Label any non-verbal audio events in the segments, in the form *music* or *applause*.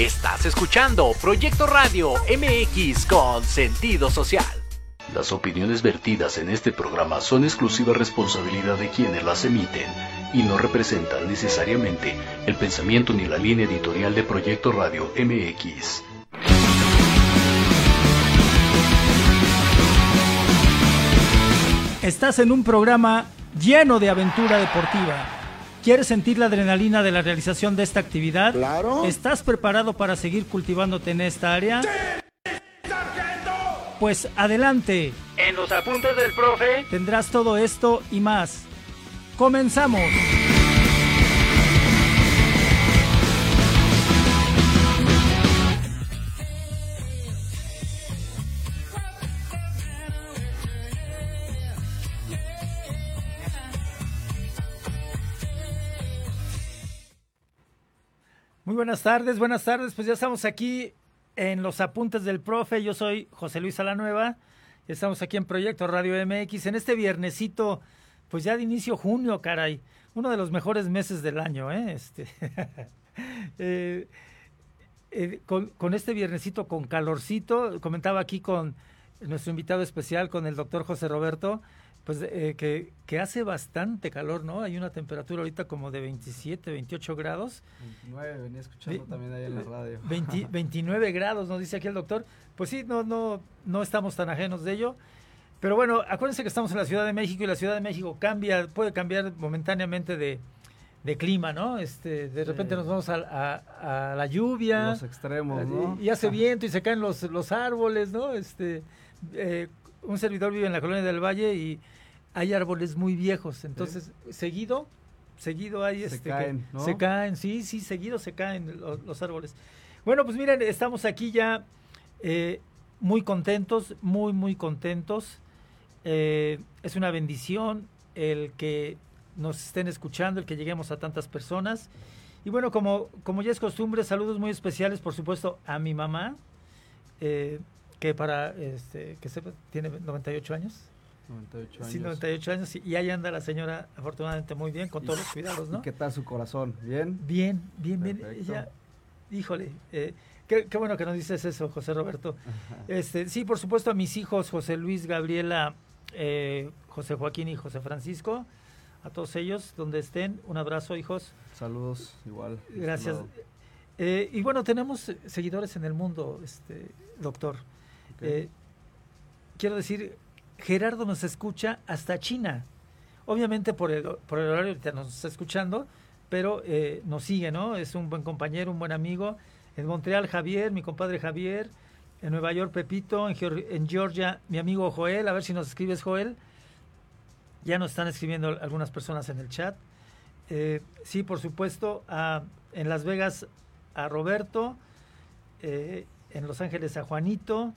Estás escuchando Proyecto Radio MX con sentido social. Las opiniones vertidas en este programa son exclusiva responsabilidad de quienes las emiten y no representan necesariamente el pensamiento ni la línea editorial de Proyecto Radio MX. Estás en un programa lleno de aventura deportiva ¿Quieres sentir la adrenalina de la realización de esta actividad? Claro. ¿Estás preparado para seguir cultivándote en esta área? Pues adelante. En los apuntes del profe tendrás todo esto y más. Comenzamos. Buenas tardes, buenas tardes. Pues ya estamos aquí en los apuntes del profe. Yo soy José Luis Alanueva. Estamos aquí en Proyecto Radio MX en este viernesito, pues ya de inicio junio, caray. Uno de los mejores meses del año, ¿eh? Este, *laughs* eh, eh, con, con, este viernesito con calorcito, comentaba aquí con nuestro invitado especial, con el doctor José Roberto, pues eh, que, que, hace bastante calor, ¿no? Hay una temperatura ahorita como de 27, 28 grados. 29, venía escuchando también ahí en la radio. *laughs* 29 grados, nos dice aquí el doctor. Pues sí, no, no, no estamos tan ajenos de ello. Pero bueno, acuérdense que estamos en la Ciudad de México y la Ciudad de México cambia, puede cambiar momentáneamente de, de clima, ¿no? Este, de repente nos vamos a, a, a, la lluvia. Los extremos, ¿no? Y, hace viento y se caen los, los árboles, ¿no? Este, eh, un servidor vive en la colonia del Valle y hay árboles muy viejos, entonces ¿Sí? seguido, seguido hay se este caen, ¿no? se caen, sí, sí, seguido se caen los, los árboles. Bueno, pues miren, estamos aquí ya eh, muy contentos, muy, muy contentos. Eh, es una bendición el que nos estén escuchando, el que lleguemos a tantas personas. Y bueno, como, como ya es costumbre, saludos muy especiales, por supuesto, a mi mamá, eh, que para, este, que sepa, tiene 98 años. 98 años. Sí, 98 años. Y ahí anda la señora, afortunadamente, muy bien, con todos los cuidados, ¿no? ¿Y qué tal su corazón? ¿Bien? Bien, bien, bien. Perfecto. Ella, híjole, eh, qué, qué, bueno que nos dices eso, José Roberto. *laughs* Este, sí, por supuesto, a mis hijos, José Luis, Gabriela, eh, José Joaquín y José Francisco, a todos ellos, donde estén, un abrazo, hijos. Saludos, igual. Gracias. Eh, y bueno, tenemos seguidores en el mundo, este doctor. Okay. quiero decir, Gerardo nos escucha hasta China. obviamente por el, horario ahorita nos está escuchando, pero eh, nos sigue, ¿no? Es un buen compañero, un buen amigo. En Montreal, Javier, mi compadre Javier. En Nueva York, Pepito. En Georgia, mi amigo Joel. A ver si nos escribes, Joel. Ya nos están escribiendo algunas personas en el chat. Eh, sí, por supuesto. a- en Las Vegas, a Roberto. eh, en Los Ángeles, a Juanito.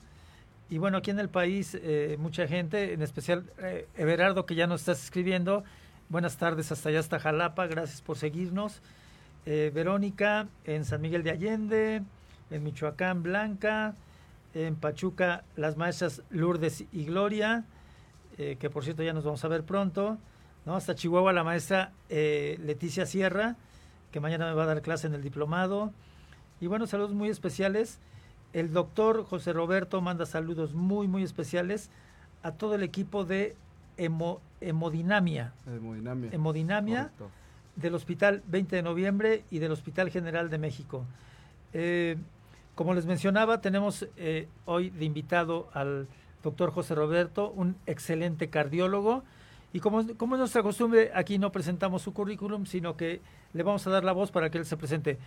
Y bueno, aquí en el país, eh, mucha gente, en especial eh, Everardo, que ya nos estás escribiendo. Buenas tardes hasta allá, hasta Jalapa. Gracias por seguirnos. Eh, Verónica, en San Miguel de Allende, en Michoacán, Blanca, en Pachuca, las maestras Lourdes y Gloria, eh, que por cierto ya nos vamos a ver pronto. ¿no? Hasta Chihuahua, la maestra eh, Leticia Sierra, que mañana me va a dar clase en el diplomado. Y bueno, saludos muy especiales. El doctor José Roberto manda saludos muy, muy especiales a todo el equipo de Hemo- Hemodinamia. Hemodinamia. Hemodinamia Correcto. del Hospital 20 de Noviembre y del Hospital General de México. Eh, como les mencionaba, tenemos eh, hoy de invitado al doctor José Roberto, un excelente cardiólogo. Y como, como es nuestra costumbre, aquí no presentamos su currículum, sino que le vamos a dar la voz para que él se presente.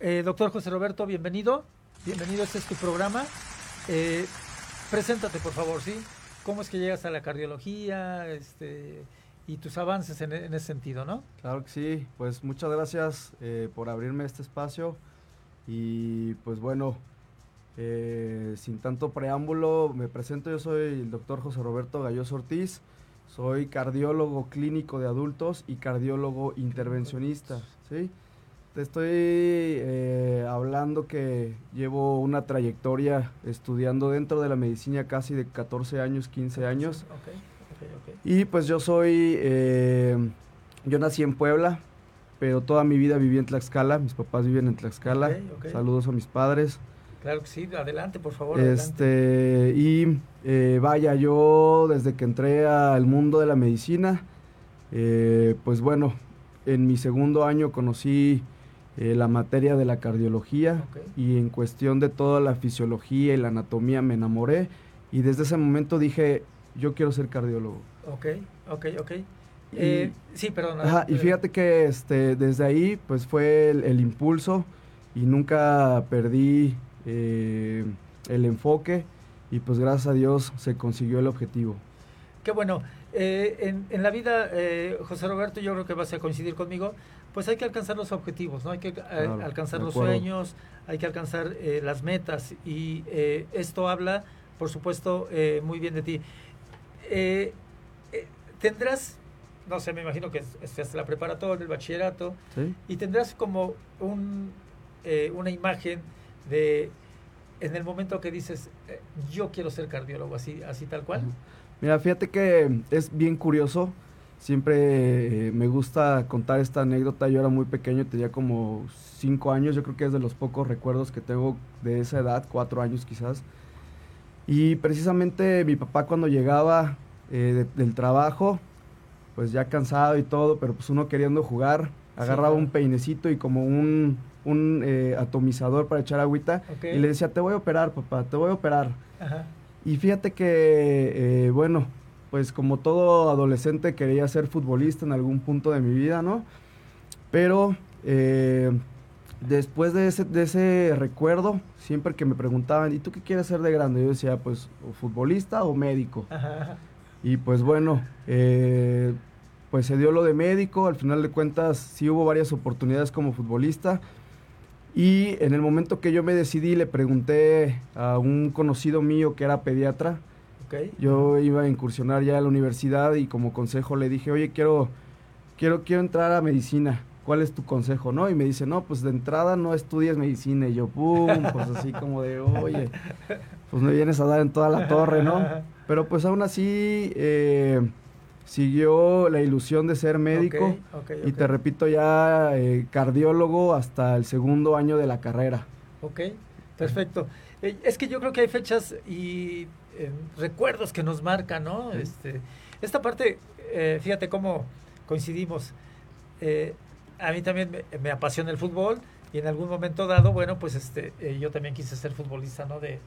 Eh, doctor José Roberto, bienvenido. Bienvenido, este es tu programa. Eh, preséntate, por favor, ¿sí? ¿Cómo es que llegas a la cardiología este, y tus avances en, en ese sentido, no? Claro que sí, pues muchas gracias eh, por abrirme este espacio y pues bueno, eh, sin tanto preámbulo, me presento, yo soy el doctor José Roberto Galloso Ortiz, soy cardiólogo clínico de adultos y cardiólogo intervencionista, ¿sí? Te estoy eh, hablando que llevo una trayectoria estudiando dentro de la medicina casi de 14 años, 15 años. Y pues yo soy, eh, yo nací en Puebla, pero toda mi vida viví en Tlaxcala, mis papás viven en Tlaxcala, saludos a mis padres. Claro que sí, adelante, por favor. adelante. Este, y eh, vaya, yo desde que entré al mundo de la medicina, pues bueno, en mi segundo año conocí eh, la materia de la cardiología Ok. y en cuestión de toda la fisiología y la anatomía me enamoré y desde ese momento dije, yo quiero ser cardiólogo. Ok, ok, ok. Eh, sí, perdón. Ajá, y fíjate que este, desde ahí pues fue el, el impulso y nunca perdí eh, el enfoque y pues gracias a Dios se consiguió el objetivo. Qué bueno. Eh, en, en la vida, eh, José Roberto, yo creo que vas a coincidir conmigo, pues hay que alcanzar los objetivos, ¿no? Hay que eh, Claro, alcanzar los sueños, hay que alcanzar eh, las metas y eh, esto habla, por supuesto, eh, muy bien de ti. Eh, tendrás, no sé, me imagino que estudiaste la preparatoria, el bachillerato, ¿sí? y tendrás como un, eh, una imagen de en el momento que dices yo quiero ser cardiólogo así así tal cual. Mira, fíjate que es bien curioso. Siempre eh, me gusta contar esta anécdota. Yo era muy pequeño, tenía como cinco años. Yo creo que es de los pocos recuerdos que tengo de esa edad, cuatro años quizás. Y precisamente mi papá cuando llegaba eh, de- del trabajo, pues ya cansado y todo, pero pues uno queriendo jugar, agarraba claro. un peinecito y como un, un eh, atomizador para echar agüita y le decía, te voy a operar, papá, te voy a operar. Ajá. Y fíjate que, eh, bueno, pues como todo adolescente quería ser futbolista en algún punto de mi vida, ¿no? Pero eh, después de ese, de ese recuerdo, siempre que me preguntaban, ¿y tú qué quieres ser de grande? Yo decía, pues, futbolista o médico. Y pues bueno, eh, pues se dio lo de médico, al final de cuentas sí hubo varias oportunidades como futbolista. Y en el momento que yo me decidí, le pregunté a un conocido mío que era pediatra. Yo iba a incursionar ya a la universidad y como consejo le dije, oye, quiero, quiero, quiero entrar a medicina. ¿Cuál es tu consejo? ¿No? Y me dice, no, pues de entrada no estudies medicina. Y yo, pum, pues así como de, oye, pues me vienes a dar en toda la torre, ¿no? Pero pues aún así eh, siguió la ilusión de ser médico. Y te repito, ya eh, cardiólogo hasta el segundo año de la carrera. Ok, perfecto. Eh, es que yo creo que hay fechas y eh, recuerdos que nos marcan, ¿no? Sí. Este, esta parte, eh, fíjate cómo coincidimos. Eh, a mí también me, me apasiona el fútbol y en algún momento dado, bueno, pues este, eh, yo también quise ser futbolista, ¿no? De,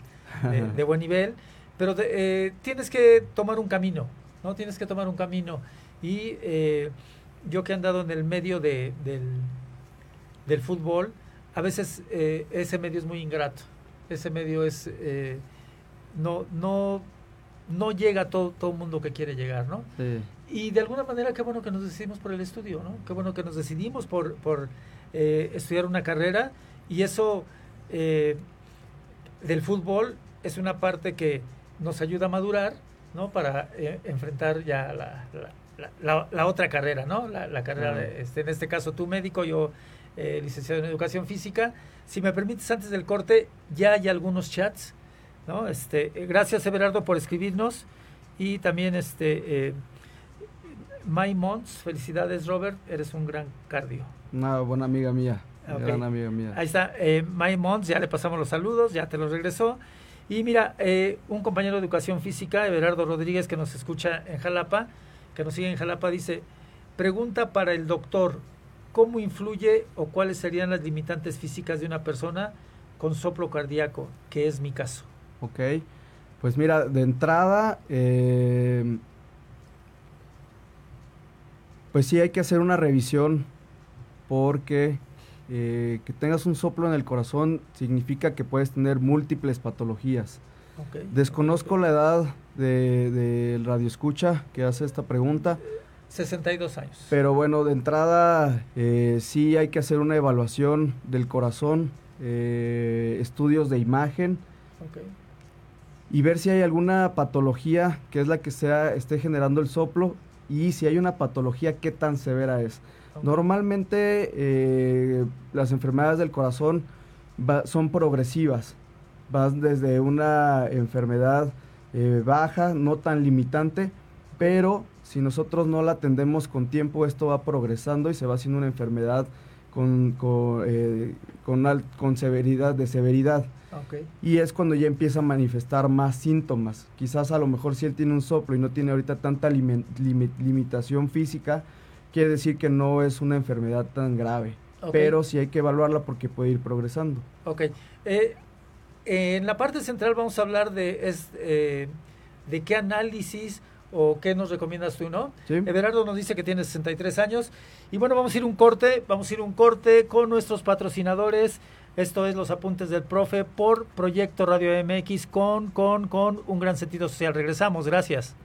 de, *laughs* de buen nivel, pero de- tienes que tomar un camino, ¿no? Tienes que tomar un camino. Y yo que he andado en el medio de, del, del fútbol, a veces ese medio es muy ingrato. Ese medio es no, no, no llega a todo, todo el mundo que quiere llegar, ¿no? Sí. Y de alguna manera qué bueno que nos decidimos por el estudio, ¿no? Qué bueno que nos decidimos por, por eh, estudiar una carrera y eso eh, del fútbol es una parte que nos ayuda a madurar, ¿no? Para eh, enfrentar ya la, la, la- la otra carrera, ¿no? La, carrera, de, este, en este caso tú médico, yo eh, licenciado en educación física. Si me permites, antes del corte, ya hay algunos chats, ¿no? Este, eh, gracias Everardo por escribirnos y también este eh, May Mons, felicidades Robert, eres un gran cardio. Una buena amiga mía. Ok. Gran amiga mía. Ahí está, eh, May Mons, ya le pasamos los saludos, ya te los regresó. Y mira, eh, un compañero de educación física, Everardo Rodríguez, que nos escucha en Jalapa, que nos sigue en Jalapa, dice, pregunta para el doctor, ¿cómo influye o cuáles serían las limitantes físicas de una persona con soplo cardíaco, que es mi caso? Ok. Pues mira, de entrada, eh, pues sí hay que hacer una revisión porque eh, que tengas un soplo en el corazón significa que puedes tener múltiples patologías. Ok. Desconozco la edad del de, radio escucha que hace esta pregunta, 62 años. pero bueno, de entrada eh, sí hay que hacer una evaluación del corazón, eh, estudios de imagen Ok. Y ver si hay alguna patología que es la que sea, esté generando el soplo y si hay una patología, qué tan severa es. Normalmente eh, las enfermedades del corazón son progresivas. Vas desde una enfermedad eh, baja, no tan limitante, pero si nosotros no la atendemos con tiempo, esto va progresando y se va haciendo una enfermedad con, con, eh, con con severidad, de severidad. Y es cuando ya empieza a manifestar más síntomas. Quizás a lo mejor si él tiene un soplo y no tiene ahorita tanta limi- limi- limitación física, quiere decir que no es una enfermedad tan grave. Pero sí hay que evaluarla porque puede ir progresando. Ok. Eh, en la parte central vamos a hablar de, es, eh, de qué análisis o qué nos recomiendas tú, ¿no? ¿sí? Everardo nos dice que tiene 63 años. Y bueno, vamos a ir un corte, vamos a ir un corte con nuestros patrocinadores. Esto es los apuntes del profe por Proyecto Radio MX con, con, con un gran sentido social. Regresamos, gracias.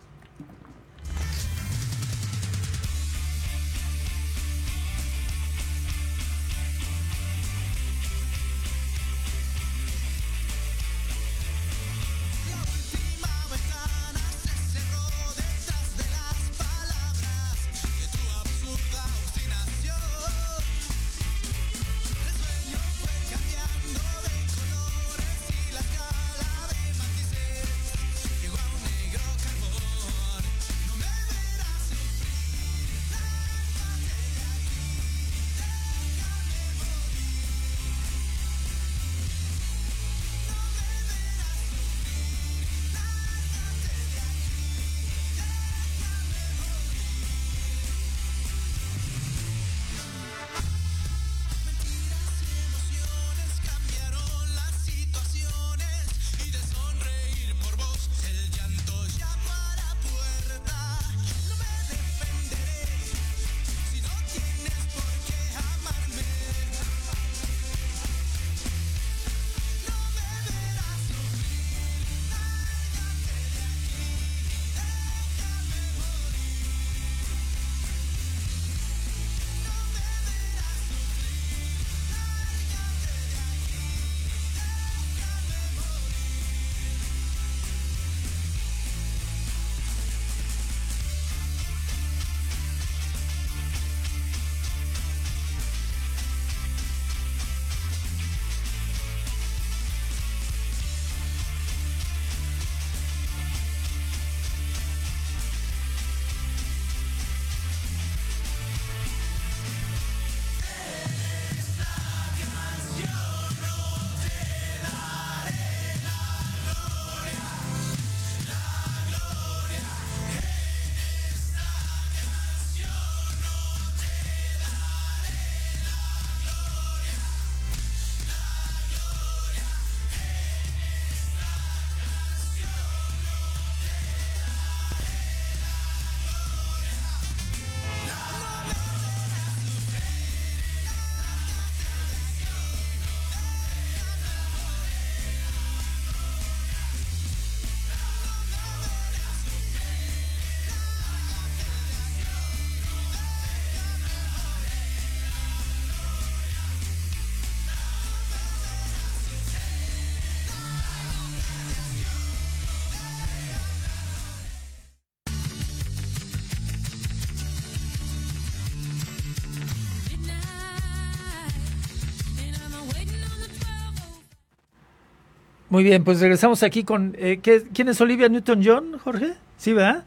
Muy bien, pues regresamos aquí con... Eh, ¿Quién es Olivia Newton-John, Jorge? Sí, ¿verdad?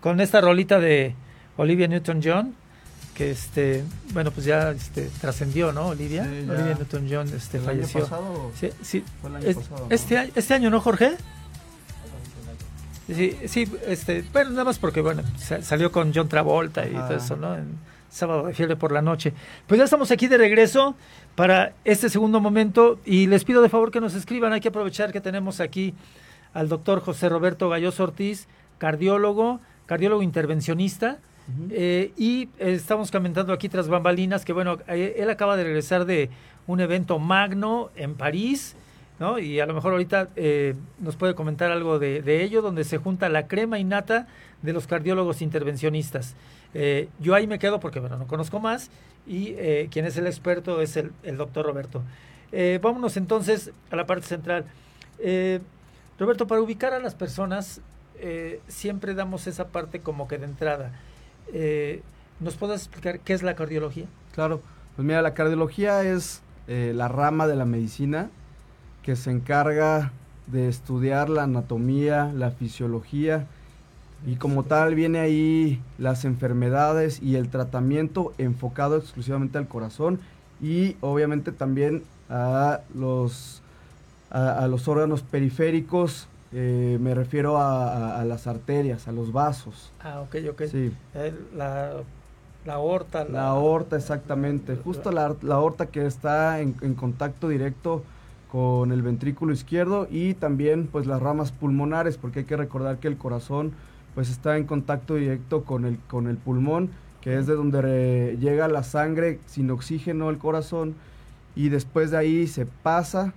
Con esta rolita de Olivia Newton-John, que este, bueno, pues ya este, trascendió, ¿no? Olivia. Olivia Newton-John este, falleció. Año pasado? Sí, sí. Fue el año pasado, este, este año, ¿no, Jorge? Sí, sí, este, bueno, nada más porque, bueno, salió con John Travolta y todo eso, ¿no? En sábado de fiebre por la noche. Pues ya estamos aquí de regreso para este segundo momento y les pido de favor que nos escriban. Hay que aprovechar que tenemos aquí al doctor José Roberto Galloso Ortiz, cardiólogo, cardiólogo intervencionista. Eh, y estamos comentando aquí tras bambalinas que, bueno, eh, él acaba de regresar de un evento magno en París, ¿no? Y a lo mejor ahorita eh, nos puede comentar algo de, de, ello, donde se junta la crema innata de los cardiólogos intervencionistas. yo ahí me quedo porque, bueno, no conozco más y quien es el experto es el, el doctor Roberto. vámonos entonces a la parte central. Roberto, para ubicar a las personas, siempre damos esa parte como que de entrada. Eh, ¿Nos puedes explicar qué es la cardiología? Claro, pues mira, la cardiología es eh, la rama de la medicina que se encarga de estudiar la anatomía, la fisiología y como tal viene ahí las enfermedades y el tratamiento enfocado exclusivamente al corazón y obviamente también a los, a los órganos periféricos eh, me refiero a, las arterias, a los vasos. Ah, ok, ok. Sí. Eh, la, la aorta. La, aorta, exactamente. Justo la, la aorta que está en, contacto directo con el ventrículo izquierdo y también pues las ramas pulmonares, porque hay que recordar que el corazón pues está en contacto directo con el, con el pulmón, que es de donde llega la sangre sin oxígeno al corazón y después de ahí se pasa,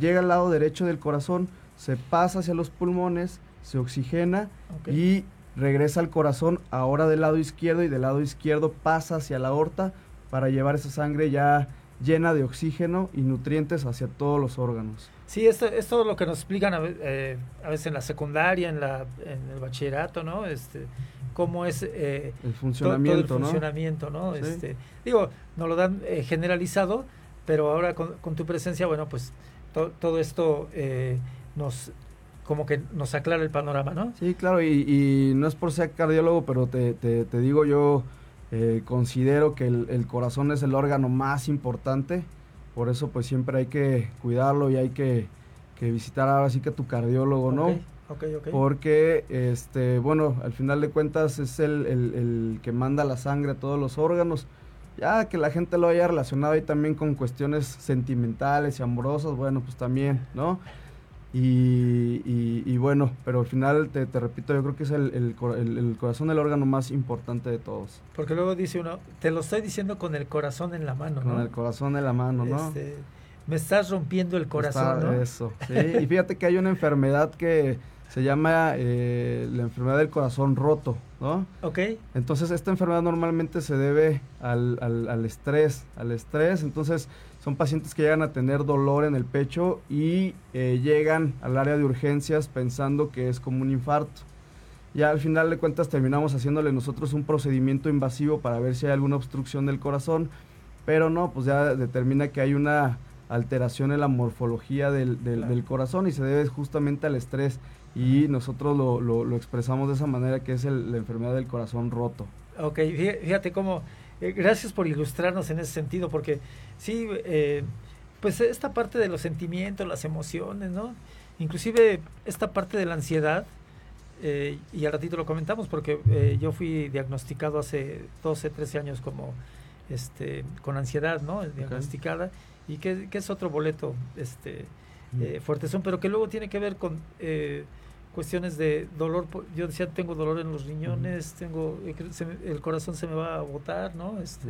llega al lado derecho del corazón, se pasa hacia los pulmones, se oxigena y regresa al corazón ahora del lado izquierdo y del lado izquierdo pasa hacia la aorta para llevar esa sangre ya llena de oxígeno y nutrientes hacia todos los órganos. Sí, esto es todo lo que nos explican a, eh, veces en la secundaria, en, la, en el bachillerato, ¿no? Este, cómo es eh, el funcionamiento, todo, el funcionamiento, ¿no? Este, digo, no lo dan eh, generalizado, pero ahora con, tu presencia, bueno, pues todo esto nos como que nos aclara el panorama, ¿no? Sí, claro, y, no es por ser cardiólogo, pero te, te, digo yo, eh, considero que el, corazón es el órgano más importante, por eso pues siempre hay que cuidarlo y hay que, visitar ahora sí que tu cardiólogo, ¿no? Okay, okay. Porque, este, bueno, al final de cuentas es el, el, que manda la sangre a todos los órganos. Ya que la gente lo haya relacionado ahí también con cuestiones sentimentales y amorosas, bueno, pues también, ¿no? Y, bueno, pero al final, te, repito, yo creo que es el, el, corazón el órgano más importante de todos. Porque luego dice uno, te lo estoy diciendo con el corazón en la mano, Con el corazón en la mano, ¿no? Este, me estás rompiendo el corazón, ¿no? Eso, sí. *laughs* y fíjate que hay una enfermedad que se llama eh, la enfermedad del corazón roto, ¿no? Ok. Entonces, esta enfermedad normalmente se debe al, al, al estrés, al estrés, entonces son pacientes que llegan a tener dolor en el pecho y eh, llegan al área de urgencias pensando que es como un infarto. Ya al final de cuentas terminamos haciéndole nosotros un procedimiento invasivo para ver si hay alguna obstrucción del corazón, pero no, pues ya determina que hay una alteración en la morfología del, del, corazón y se debe justamente al estrés y nosotros lo, lo, expresamos de esa manera que es la enfermedad del corazón roto. Ok, fíjate cómo, eh, gracias por ilustrarnos en ese sentido, porque Sí, eh, pues esta parte de los sentimientos, las emociones, ¿no? Inclusive esta parte de la ansiedad, eh, y al ratito lo comentamos porque eh, yo fui diagnosticado hace 12, 13 años como este con ansiedad, ¿no? Diagnosticada y que, es otro boleto este mm. fuerte son, pero que luego tiene que ver con cuestiones de dolor. Yo decía, tengo dolor en los riñones, tengo el corazón se me va a botar, ¿no? Este,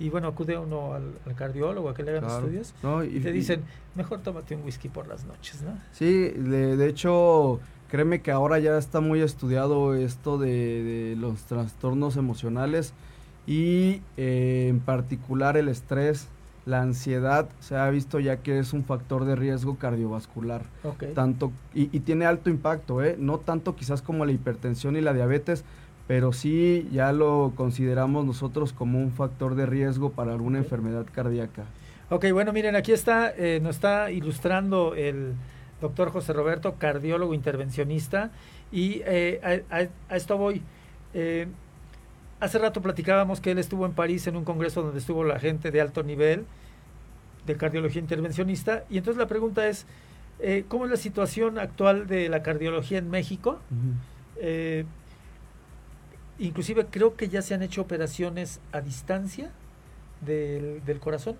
y bueno, acude uno al, cardiólogo a que le hagan estudios y, te dicen, mejor tómate un whisky por las noches, ¿no? Sí, de, hecho, créeme que ahora ya está muy estudiado esto de, los trastornos emocionales y eh, en particular el estrés, la ansiedad se ha visto ya que es un factor de riesgo cardiovascular. Tanto, y, y, tiene alto impacto, ¿eh? no tanto quizás como la hipertensión y la diabetes, pero sí ya lo consideramos nosotros como un factor de riesgo para alguna enfermedad cardíaca. Ok, bueno, miren, aquí está, eh, nos está ilustrando el doctor José Roberto, cardiólogo intervencionista. Y eh, a, esto voy. Eh, hace rato platicábamos que él estuvo en París en un congreso donde estuvo la gente de alto nivel de cardiología intervencionista. Y entonces la pregunta es, eh, ¿cómo es la situación actual de la cardiología en México? inclusive creo que ya se han hecho operaciones a distancia del, del corazón,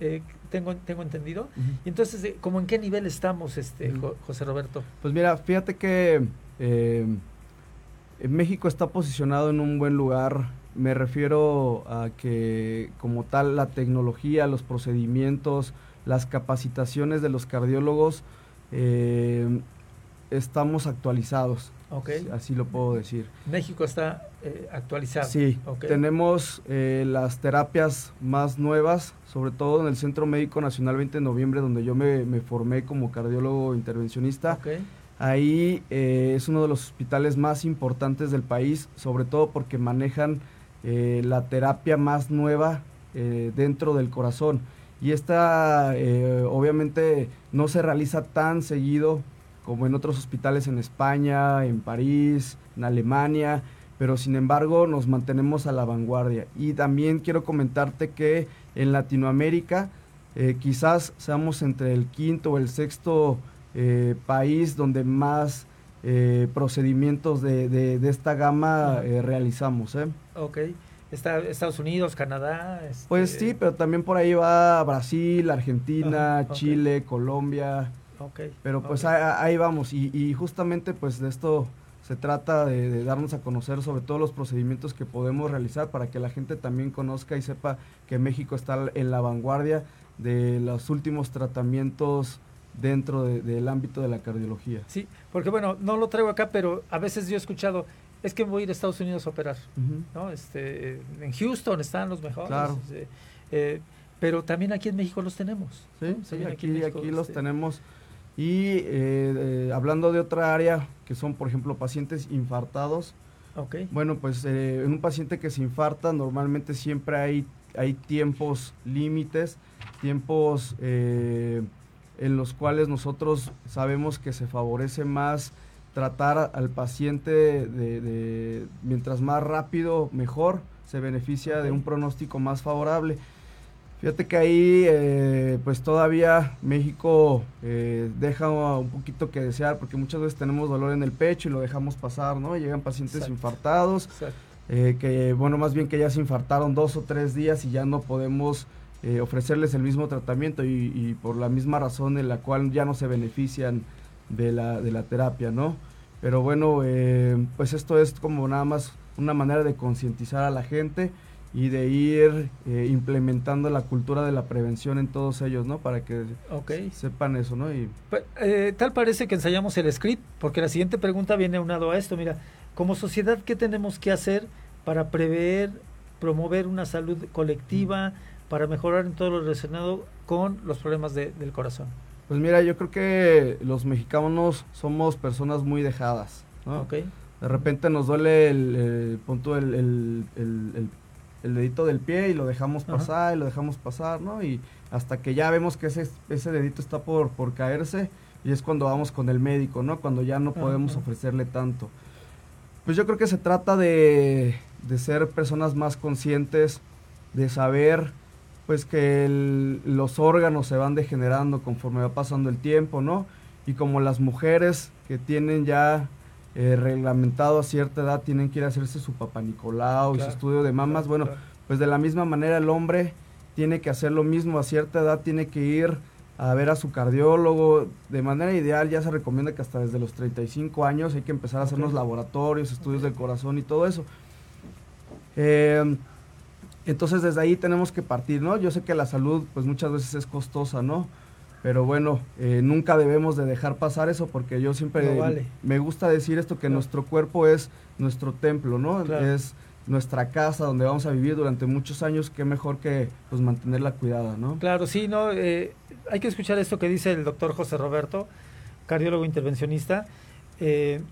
eh, tengo, tengo entendido. Y entonces, eh, ¿cómo en qué nivel estamos, este José Roberto? Pues mira, fíjate que eh, México está posicionado en un buen lugar. Me refiero a que como tal la tecnología, los procedimientos, las capacitaciones de los cardiólogos, estamos actualizados. Okay. Así lo puedo decir. México está eh, actualizado. Sí, tenemos eh, las terapias más nuevas, sobre todo en el Centro Médico Nacional 20 de noviembre, donde yo me, formé como cardiólogo intervencionista. Ahí eh, es uno de los hospitales más importantes del país, sobre todo porque manejan la terapia más nueva dentro del corazón. Y esta obviamente no se realiza tan seguido como en otros hospitales en España, en París, en Alemania, pero sin embargo nos mantenemos a la vanguardia. Y también quiero comentarte que en Latinoamérica eh, quizás seamos entre el quinto o el sexto eh, país donde más eh, procedimientos de, esta gama realizamos. Ok. Está Estados Unidos, Canadá. Pues este sí, pero también por ahí va Brasil, Argentina, Chile, Colombia. Pero pues ahí, vamos y, justamente pues de esto se trata de, darnos a conocer sobre todos los procedimientos que podemos realizar para que la gente también conozca y sepa que México está en la vanguardia de los últimos tratamientos dentro del ámbito de la cardiología. Sí, porque bueno, no lo traigo acá, pero a veces yo he escuchado, es que voy a ir a Estados Unidos a operar, ¿no? Este, en Houston están los mejores. Claro. Este, eh, pero también aquí en México los tenemos. Sí, aquí, aquí, los este, tenemos. Y eh, eh, hablando de otra área, que son, por ejemplo, pacientes infartados. Okay. Bueno, pues eh, en un paciente que se infarta, normalmente siempre hay, hay tiempos límites, tiempos en los cuales nosotros sabemos que se favorece más tratar al paciente de, mientras más rápido, mejor, se beneficia de un pronóstico más favorable. Fíjate que ahí, eh, pues todavía México eh, deja un poquito que desear, porque muchas veces tenemos dolor en el pecho y lo dejamos pasar, ¿no? Llegan pacientes infartados, eh, que, bueno, más bien que ya se infartaron dos o tres días y ya no podemos ofrecerles el mismo tratamiento y, por la misma razón en la cual ya no se benefician de la, de la terapia, ¿no? Pero bueno, pues esto es como nada más una manera de concientizar a la gente y de ir eh, implementando la cultura de la prevención en todos ellos, ¿no? Para que sepan eso, ¿no? Y... Pues, eh, tal parece que ensayamos el script, porque la siguiente pregunta viene aunado a esto. Mira, como sociedad, ¿qué tenemos que hacer para prever, promover una salud colectiva, para mejorar en todo lo relacionado con los problemas del corazón? Pues mira, yo creo que los mexicanos somos personas muy dejadas, ¿no? De repente nos duele el, punto, el, el, el el dedito del pie y lo dejamos pasar y lo dejamos pasar, ¿no? Y hasta que ya vemos que ese, ese dedito está por, por caerse y es cuando vamos con el médico, ¿no? Cuando ya no podemos ofrecerle tanto. Pues yo creo que se trata de, de ser personas más conscientes, de saber pues que los órganos se van degenerando conforme va pasando el tiempo, ¿no? Y como las mujeres que tienen ya eh, reglamentado a cierta edad tienen que ir a hacerse su papá Nicolau y su estudio de mamas. bueno, pues de la misma manera el hombre tiene que hacer lo mismo a cierta edad, tiene que ir a ver a su cardiólogo. De manera ideal ya se recomienda que hasta desde los 35 años hay que empezar a hacer los laboratorios, estudios del corazón y todo eso. Eh, entonces desde ahí tenemos que partir, ¿no? Yo sé que la salud pues muchas veces es costosa, ¿no? Pero bueno, eh, nunca debemos de dejar pasar eso porque yo siempre me gusta decir esto, que nuestro cuerpo es nuestro templo, ¿no? Es nuestra casa donde vamos a vivir durante muchos años, qué mejor que pues mantenerla cuidada, ¿no? Claro, sí, no, eh, hay que escuchar esto que dice el doctor José Roberto, cardiólogo intervencionista. Eh,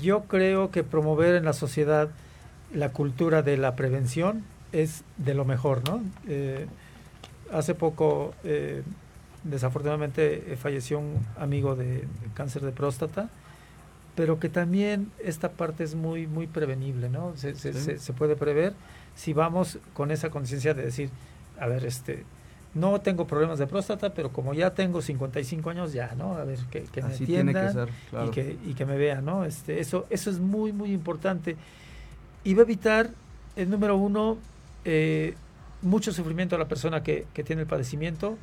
yo creo que promover en la sociedad la cultura de la prevención es de lo mejor, ¿no? hace poco desafortunadamente falleció un amigo de, cáncer de próstata, pero que también esta parte es muy, muy prevenible, ¿no? Se, se, se puede prever si vamos con esa conciencia de decir, a ver, este, no tengo problemas de próstata, pero como ya tengo 55 años, ya, ¿no? A ver, que, me entiendan y, que, y que me vean, ¿no? Este, eso, eso es muy, muy importante. Y va a evitar, el número uno, eh, mucho sufrimiento a la persona que, tiene el padecimiento,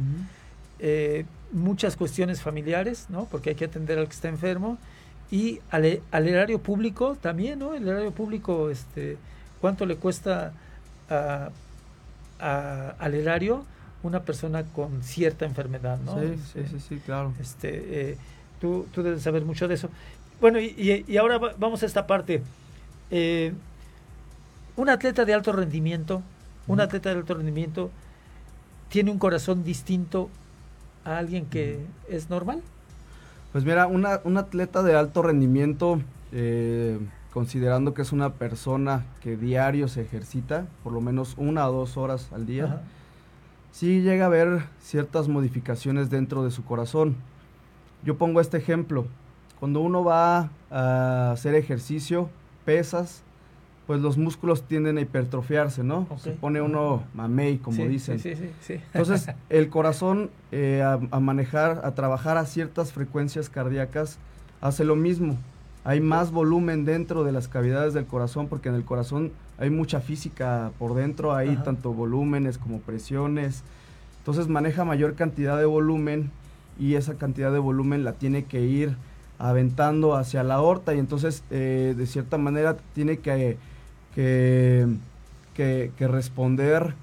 eh, muchas cuestiones familiares, ¿no? Porque hay que atender al que está enfermo. Y al, al erario público también, ¿no? El erario público, este, ¿cuánto le cuesta a, al erario? una persona con cierta enfermedad, ¿no? Sí, sí, este, sí, claro. Este, eh, tú, tú, debes saber mucho de eso. Bueno, y, y, ahora vamos a esta parte. Eh, un atleta de alto rendimiento, un atleta de alto rendimiento, ¿tiene un corazón distinto a alguien que es normal? Pues mira, una, un atleta de alto rendimiento, eh, considerando que es una persona que diario se ejercita, por lo menos una o dos horas al día, sí llega a haber ciertas modificaciones dentro de su corazón. Yo pongo este ejemplo. Cuando uno va a hacer ejercicio, pesas, pues los músculos tienden a hipertrofiarse, ¿no? Se pone uno mamey, como dicen. Sí, sí, sí, Entonces, *laughs* el corazón eh, a, manejar, a trabajar a ciertas frecuencias cardíacas, hace lo mismo. Hay más volumen dentro de las cavidades del corazón, porque en el corazón hay mucha física por dentro, hay tanto volúmenes como presiones. Entonces maneja mayor cantidad de volumen y esa cantidad de volumen la tiene que ir aventando hacia la aorta y entonces eh, de cierta manera tiene que, que, que, responder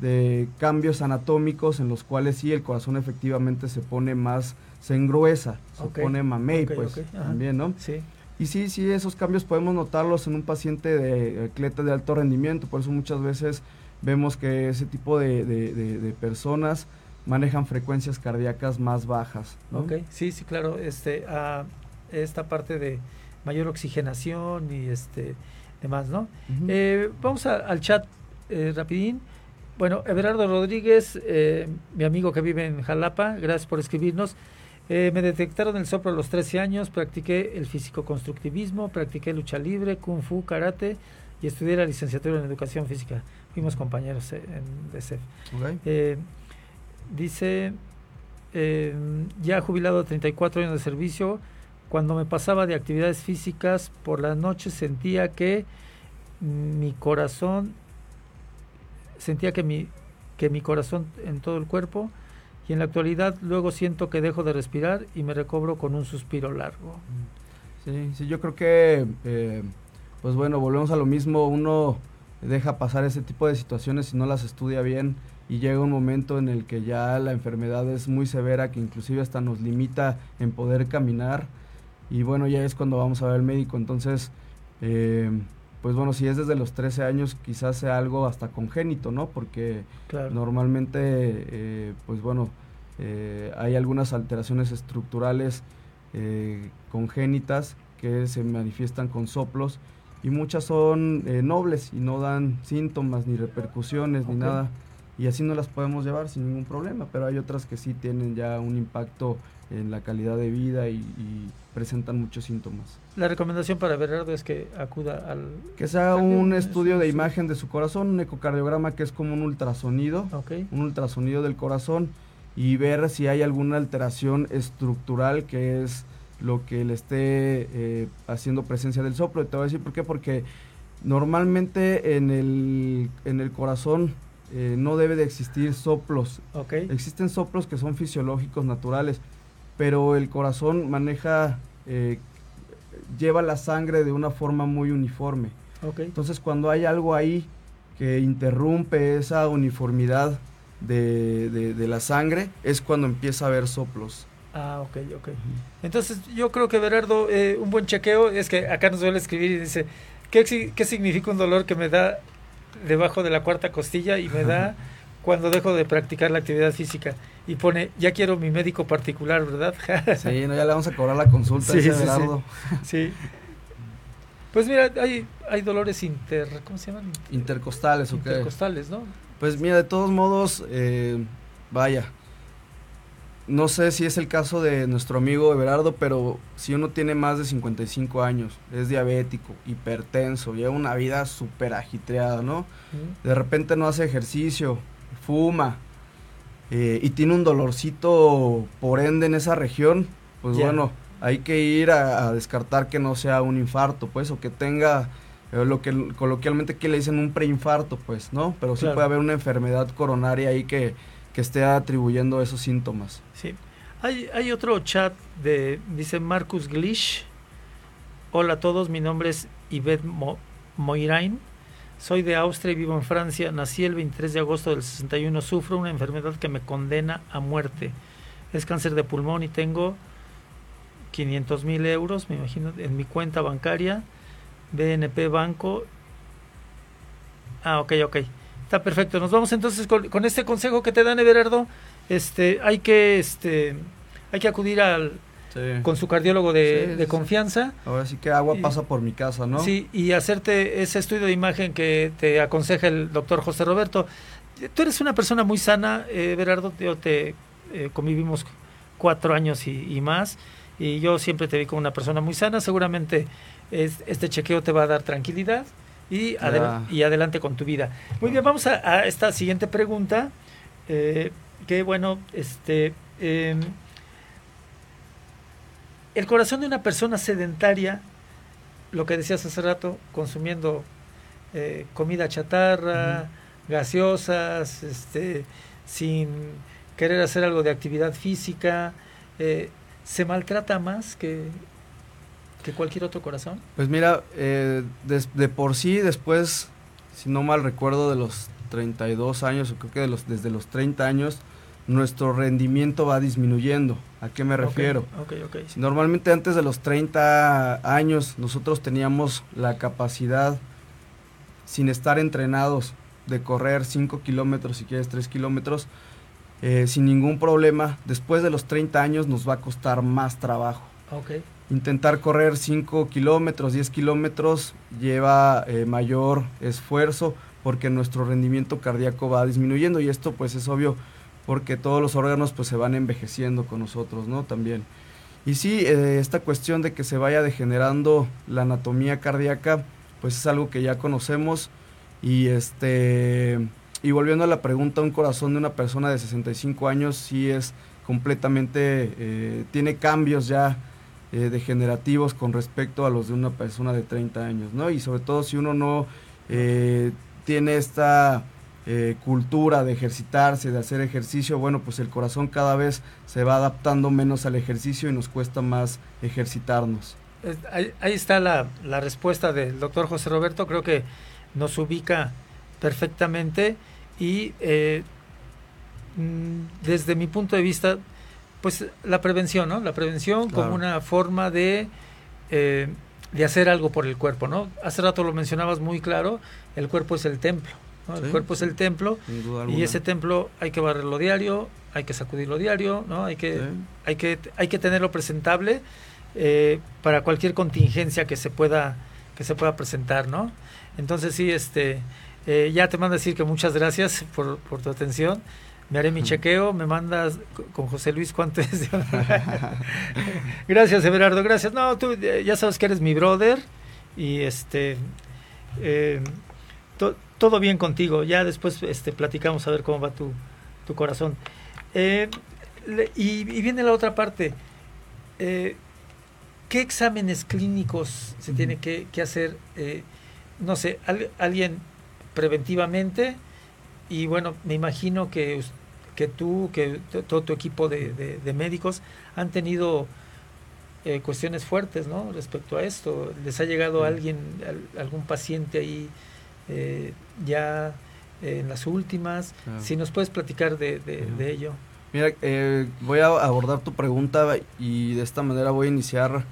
de cambios anatómicos en los cuales sí el corazón efectivamente se pone más, se engruesa, se pone mamey, pues también, ¿no? Sí. Y sí, sí, esos cambios podemos notarlos en un paciente de atleta de alto rendimiento, por eso muchas veces vemos que ese tipo de, personas manejan frecuencias cardíacas más bajas. Ok, sí, sí, claro, este, a esta parte de mayor oxigenación y este demás, ¿no? Eh, vamos al chat eh, rapidín. Bueno, Everardo Rodríguez, eh, mi amigo que vive en Jalapa, gracias por escribirnos. Eh, me detectaron el soplo a los 13 años, practiqué el físico-constructivismo, practiqué lucha libre, kung fu, karate y estudié la licenciatura en educación física. Fuimos compañeros en DCEF. Eh, dice, eh, ya jubilado 34 años de servicio, cuando me pasaba de actividades físicas por la noche sentía que mi corazón, sentía que mi, que mi corazón en todo el cuerpo y en la actualidad luego siento que dejo de respirar y me recobro con un suspiro largo. Sí, sí, yo creo que, eh, pues bueno, volvemos a lo mismo, uno deja pasar ese tipo de situaciones si no las estudia bien y llega un momento en el que ya la enfermedad es muy severa, que inclusive hasta nos limita en poder caminar y bueno, ya es cuando vamos a ver al médico, entonces... Eh, pues bueno, si es desde los 13 años, quizás sea algo hasta congénito, ¿no? Porque normalmente, eh, pues bueno, eh, hay algunas alteraciones estructurales eh, congénitas que se manifiestan con soplos y muchas son nobles y no dan síntomas ni repercusiones ni nada. Y así no las podemos llevar sin ningún problema, pero hay otras que sí tienen ya un impacto en la calidad de vida y, presentan muchos síntomas. La recomendación para Berardo es que acuda al... Que se haga un estudio de imagen de su corazón, un ecocardiograma que es como un ultrasonido, un ultrasonido del corazón y ver si hay alguna alteración estructural que es lo que le esté eh, haciendo presencia del soplo. Te voy a decir por qué, porque normalmente en el, en el corazón eh, no debe de existir soplos. Existen soplos que son fisiológicos, naturales pero el corazón maneja, eh, lleva la sangre de una forma muy uniforme. Entonces cuando hay algo ahí que interrumpe esa uniformidad de, la sangre, es cuando empieza a haber soplos. Ah, ok, ok. Entonces yo creo que Berardo, eh, un buen chequeo es que acá nos suele escribir y dice, ¿qué, ¿qué significa un dolor que me da debajo de la cuarta costilla y me da *laughs* cuando dejo de practicar la actividad física? y pone, ya quiero mi médico particular, ¿verdad? *laughs* sí, no, ya le vamos a cobrar la consulta sí, sí, *laughs* sí, Pues mira, hay, hay dolores inter, ¿cómo se llaman? Intercostales, Intercostales, ¿no? Pues mira, de todos modos, eh, vaya, no sé si es el caso de nuestro amigo Everardo, pero si uno tiene más de 55 años, es diabético, hipertenso, lleva una vida súper agitreada, ¿no? De repente no hace ejercicio, fuma eh, y tiene un dolorcito por ende en esa región, pues bueno, hay que ir a, descartar que no sea un infarto, pues, o que tenga eh, lo que coloquialmente que le dicen un preinfarto, pues, ¿no? Pero sí puede haber una enfermedad coronaria ahí que que esté atribuyendo esos síntomas. Sí. Hay, hay otro chat de, dice Marcus Glish. Hola a todos, mi nombre es Yvette Moirain. Soy de Austria y vivo en Francia. Nací el 23 de agosto del 61. Sufro una enfermedad que me condena a muerte. Es cáncer de pulmón y tengo 500 mil euros, me imagino, en mi cuenta bancaria. BNP Banco. Ah, ok, ok. Está perfecto. Nos vamos entonces con, este consejo que te dan, Everardo. Este, hay que, este, hay que acudir al, con su cardiólogo de, confianza. Ahora sí que agua pasa por mi casa, ¿no? Sí, y hacerte ese estudio de imagen que te aconseja el doctor José Roberto. Tú eres una persona muy sana, eh, Everardo. Yo te eh, convivimos cuatro años y, más, y yo siempre te vi como una persona muy sana. Seguramente este chequeo te va a dar tranquilidad y, y adelante con tu vida. Muy bien, vamos a, esta siguiente pregunta, eh, que bueno, este, em, el corazón de una persona sedentaria, lo que decías hace rato, consumiendo eh, comida chatarra, gaseosas, este, sin querer hacer algo de actividad física, eh, se maltrata más que que cualquier otro corazón? Pues mira, eh, de, por sí, después, si no mal recuerdo, de los 32 años, o creo que de los, desde los 30 años, nuestro rendimiento va disminuyendo. ¿A qué me refiero? Normalmente antes de los 30 años nosotros teníamos la capacidad, sin estar entrenados, de correr 5 kilómetros, si quieres 3 kilómetros, eh, sin ningún problema. Después de los 30 años nos va a costar más trabajo. Intentar correr 5 kilómetros, 10 kilómetros lleva eh, mayor esfuerzo porque nuestro rendimiento cardíaco va disminuyendo y esto pues es obvio porque todos los órganos pues se van envejeciendo con nosotros, ¿no? También. Y sí, eh, esta cuestión de que se vaya degenerando la anatomía cardíaca pues es algo que ya conocemos y este y volviendo a la pregunta, un corazón de una persona de 65 años sí es completamente, eh, tiene cambios ya eh, degenerativos con respecto a los de una persona de 30 años, ¿no? Y sobre todo si uno no tiene esta eh, cultura de ejercitarse, de hacer ejercicio, bueno, pues el corazón cada vez se va adaptando menos al ejercicio y nos cuesta más ejercitarnos. Ahí, está la, la respuesta del doctor José Roberto, creo que nos ubica perfectamente y mm, desde mi punto de vista, pues la prevención, ¿no? La prevención como una forma de, eh, de hacer algo por el cuerpo, ¿no? Hace rato lo mencionabas muy claro, el cuerpo es el templo, ¿no? El cuerpo es el templo y ese templo hay que barrerlo diario, hay que sacudirlo diario, ¿no? Hay que, hay que, hay que tenerlo presentable eh, para cualquier contingencia que se pueda, que se pueda presentar, ¿no? Entonces sí, este, eh, ya te mando a decir que muchas gracias por, por tu atención me haré mi chequeo, me mandas con José Luis cuánto es. *laughs* gracias, Everardo, gracias. No, tú ya sabes que eres mi brother y este eh, todo bien contigo. Ya después este platicamos a ver cómo va tu, tu corazón. Eh, y, viene la otra parte. ¿Qué exámenes clínicos se tiene que, que hacer? no sé, alguien preventivamente y bueno, me imagino que, que tú, que todo tu equipo de, médicos han tenido eh, cuestiones fuertes, ¿no? Respecto a esto. ¿Les ha llegado alguien, algún paciente ahí eh, ya en las últimas? Si nos puedes platicar de, de ello. Mira, eh, voy a abordar tu pregunta y de esta manera voy a iniciar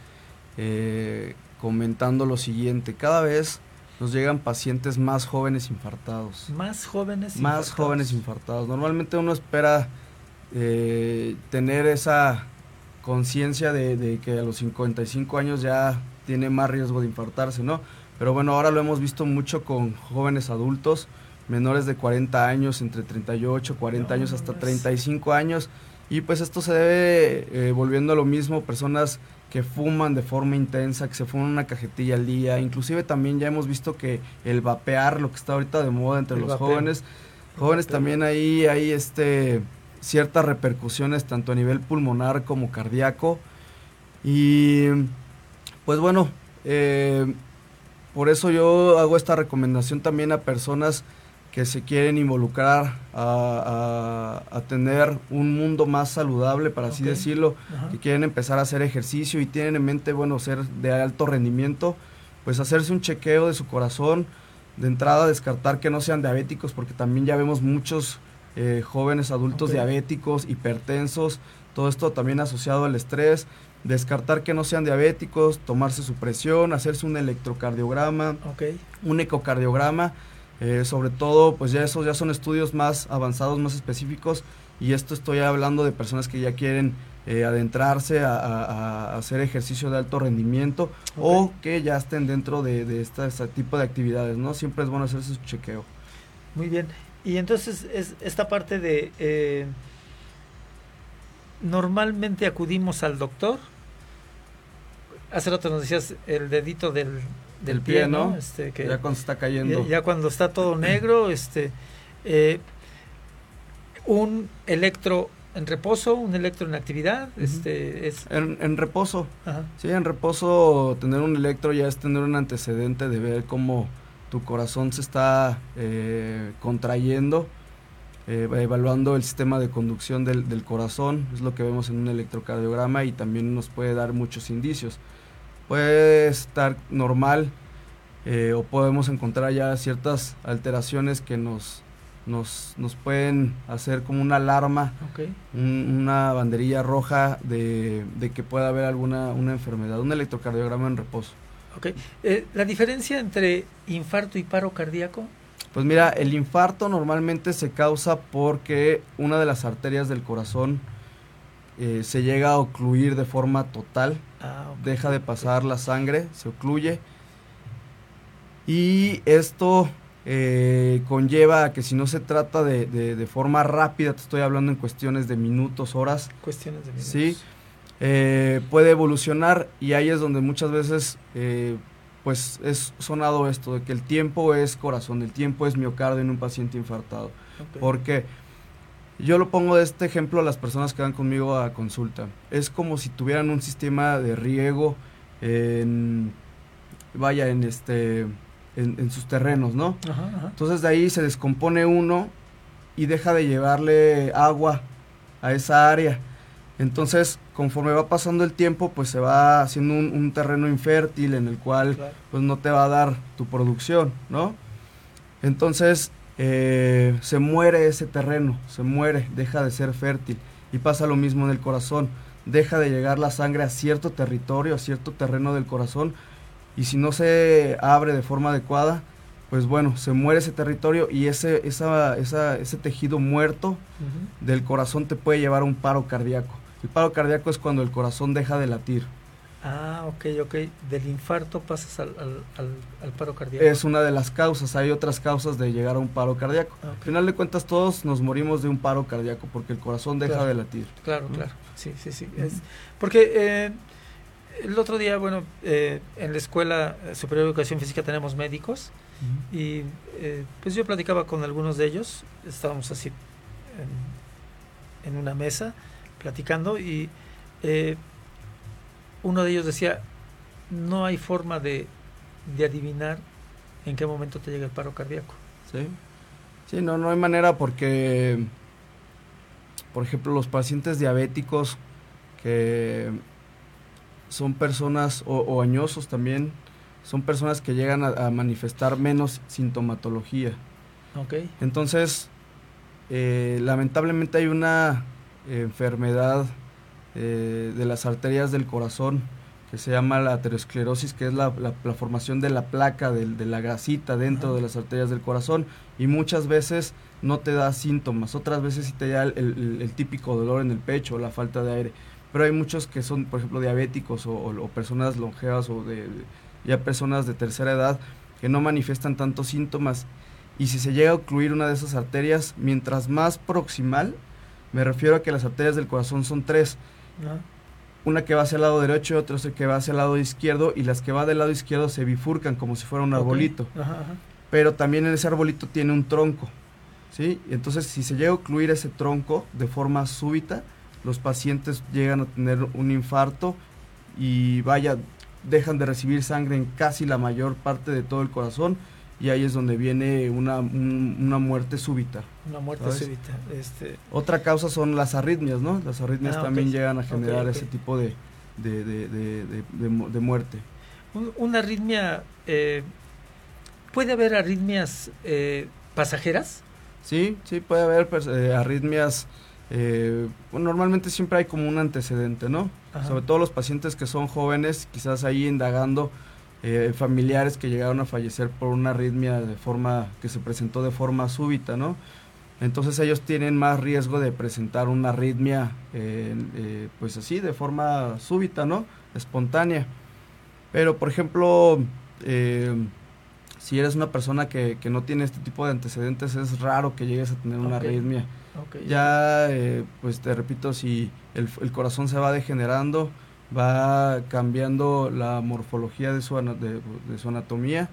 comentando lo siguiente. Cada vez nos llegan pacientes más jóvenes infartados. Más jóvenes Más jóvenes infartados. Normalmente uno espera eh, tener esa conciencia de, que a los 55 años ya tiene más riesgo de infartarse, ¿no? Pero bueno, ahora lo hemos visto mucho con jóvenes adultos, menores de 40 años, entre 38, 40 años, hasta 35 años, Y pues esto se debe eh, volviendo a lo mismo, personas que fuman de forma intensa, que se fuman una cajetilla al día, inclusive también ya hemos visto que el vapear, lo que está ahorita de moda entre los jóvenes, jóvenes también ahí hay este ciertas repercusiones tanto a nivel pulmonar como cardíaco. Y pues bueno, eh, por eso yo hago esta recomendación también a personas que se quieren involucrar a, tener un mundo más saludable, para así decirlo, que quieren empezar a hacer ejercicio y tienen en mente, bueno, ser de alto rendimiento, pues hacerse un chequeo de su corazón, de entrada descartar que no sean diabéticos, porque también ya vemos muchos eh, jóvenes adultos diabéticos, hipertensos, todo esto también asociado al estrés, descartar que no sean diabéticos, tomarse su presión, hacerse un electrocardiograma, un ecocardiograma, eh, sobre todo, pues ya esos ya son estudios más avanzados, más específicos, y esto estoy hablando de personas que ya quieren eh, adentrarse a, hacer ejercicio de alto rendimiento o que ya estén dentro de, este, tipo de actividades, ¿no? Siempre es bueno hacerse su chequeo. Muy bien. Y entonces es esta parte de... Eh, normalmente acudimos al doctor. Hace rato nos decías el dedito del, del pie, ¿no? Este, que ya cuando está cayendo. Ya, cuando está todo negro, este, eh, un electro en reposo, un electro en actividad, este, es... En, reposo, sí, en reposo tener un electro ya es tener un antecedente de ver cómo tu corazón se está eh, contrayendo, eh, evaluando el sistema de conducción del, del, corazón, es lo que vemos en un electrocardiograma y también nos puede dar muchos indicios puede estar normal eh, o podemos encontrar ya ciertas alteraciones que nos, nos, nos pueden hacer como una alarma, una banderilla roja de, que pueda haber alguna una enfermedad, un electrocardiograma en reposo. Okay. Eh, ¿La diferencia entre infarto y paro cardíaco? Pues mira, el infarto normalmente se causa porque una de las arterias del corazón eh, se llega a ocluir de forma total Ah, deja de pasar la sangre, se ocluye. Y esto eh, conlleva a que si no se trata de, forma rápida, te estoy hablando en cuestiones de minutos, horas. Cuestiones de minutos. Sí, eh, puede evolucionar y ahí es donde muchas veces pues es sonado esto, de que el tiempo es corazón, el tiempo es miocardio en un paciente infartado. porque yo lo pongo de este ejemplo a las personas que van conmigo a consulta. Es como si tuvieran un sistema de riego en, vaya, en este, en, sus terrenos, ¿no? Entonces de ahí se descompone uno y deja de llevarle agua a esa área. Entonces, conforme va pasando el tiempo, pues se va haciendo un, terreno infértil en el cual pues no te va a dar tu producción, ¿no? Entonces, eh, se muere ese terreno, se muere, deja de ser fértil. Y pasa lo mismo en el corazón, deja de llegar la sangre a cierto territorio, a cierto terreno del corazón, y si no se abre de forma adecuada, pues bueno, se muere ese territorio y ese, esa, ese tejido muerto del corazón te puede llevar a un paro cardíaco. El paro cardíaco es cuando el corazón deja de latir. Ah, ok, ok. Del infarto pasas al, al, paro cardíaco. Es una de las causas. Hay otras causas de llegar a un paro cardíaco. Al final de cuentas, todos nos morimos de un paro cardíaco porque el corazón deja de latir. Claro, claro. Sí, sí, sí. es, porque eh, el otro día, bueno, eh, en la Escuela Superior de Educación Física tenemos médicos y eh, pues yo platicaba con algunos de ellos. Estábamos así en, en una mesa platicando y uno de ellos decía, no hay forma de, adivinar en qué momento te llega el paro cardíaco. Sí, sí, no, no hay manera porque, por ejemplo, los pacientes diabéticos que son personas, o, añosos también, son personas que llegan a, manifestar menos sintomatología. Okay. Entonces, eh, lamentablemente hay una enfermedad eh, de las arterias del corazón, que se llama la aterosclerosis, que es la, formación de la placa, de, la grasita dentro de las arterias del corazón, y muchas veces no te da síntomas, otras veces sí te da el, típico dolor en el pecho o la falta de aire, pero hay muchos que son, por ejemplo, diabéticos o, personas longevas o de, ya personas de tercera edad que no manifiestan tantos síntomas, y si se llega a ocluir una de esas arterias, mientras más proximal, Me refiero a que las arterias del corazón son tres. Una que va hacia el lado derecho otra que va hacia el lado izquierdo y las que va del lado izquierdo se bifurcan como si fuera un arbolito. Pero también en ese arbolito tiene un tronco. ¿sí? Entonces si se llega a ocluir ese tronco de forma súbita, los pacientes llegan a tener un infarto y vaya, dejan de recibir sangre en casi la mayor parte de todo el corazón y ahí es donde viene una, una muerte súbita. Una muerte súbita. Este... Otra causa son las arritmias, ¿no? Las arritmias ah, también llegan a generar ese tipo de, de, de, muerte. ¿Una arritmia, eh, puede haber arritmias eh, pasajeras? Sí, sí, puede haber pues, eh, arritmias, normalmente siempre hay como un antecedente, ¿no? Sobre todo los pacientes que son jóvenes, quizás ahí indagando eh, familiares que llegaron a fallecer por una arritmia de forma que se presentó de forma súbita, ¿no? Entonces ellos tienen más riesgo de presentar una arritmia, eh, pues así, de forma súbita, ¿no? Espontánea. Pero, por ejemplo, eh, si eres una persona que, que, no tiene este tipo de antecedentes, es raro que llegues a tener una arritmia. Ya, pues te repito, si el, el corazón se va degenerando, va cambiando la morfología de su, de, su anatomía